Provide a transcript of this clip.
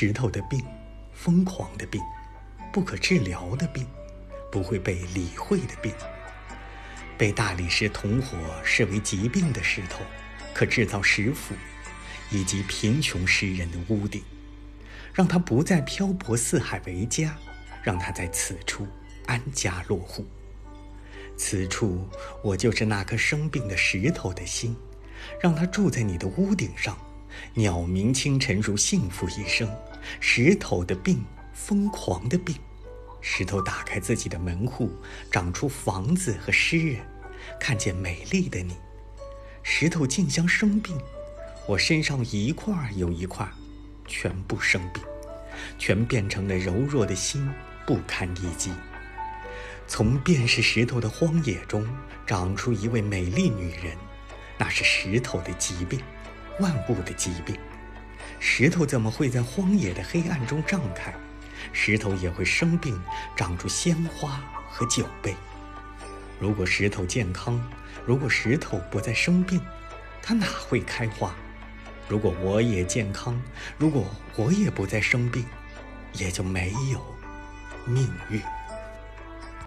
石头的病，疯狂的病，不可治疗的病，不会被理会的病。被大理石同伙视为疾病的石头，可制造石斧，以及贫穷诗人的屋顶，让他不再漂泊四海为家，让他在此处安家落户。此处，我就是那颗生病的石头的心，让他住在你的屋顶上。鸟鸣清晨如幸福一生。石头的病，疯狂的病。石头打开自己的门户，长出房子和诗人，看见美丽的你。石头竞相生病，我身上一块又一块，全部生病，全变成了柔弱的心，不堪一击。从便是石头的荒野中长出一位美丽女人，那是石头的疾病，万物的疾病。石头怎么会在荒野的黑暗中绽开？石头也会生病，长出鲜花和酒杯。如果石头健康，如果石头不再生病，它哪会开花？如果我也健康，如果我也不再生病，也就没有命运。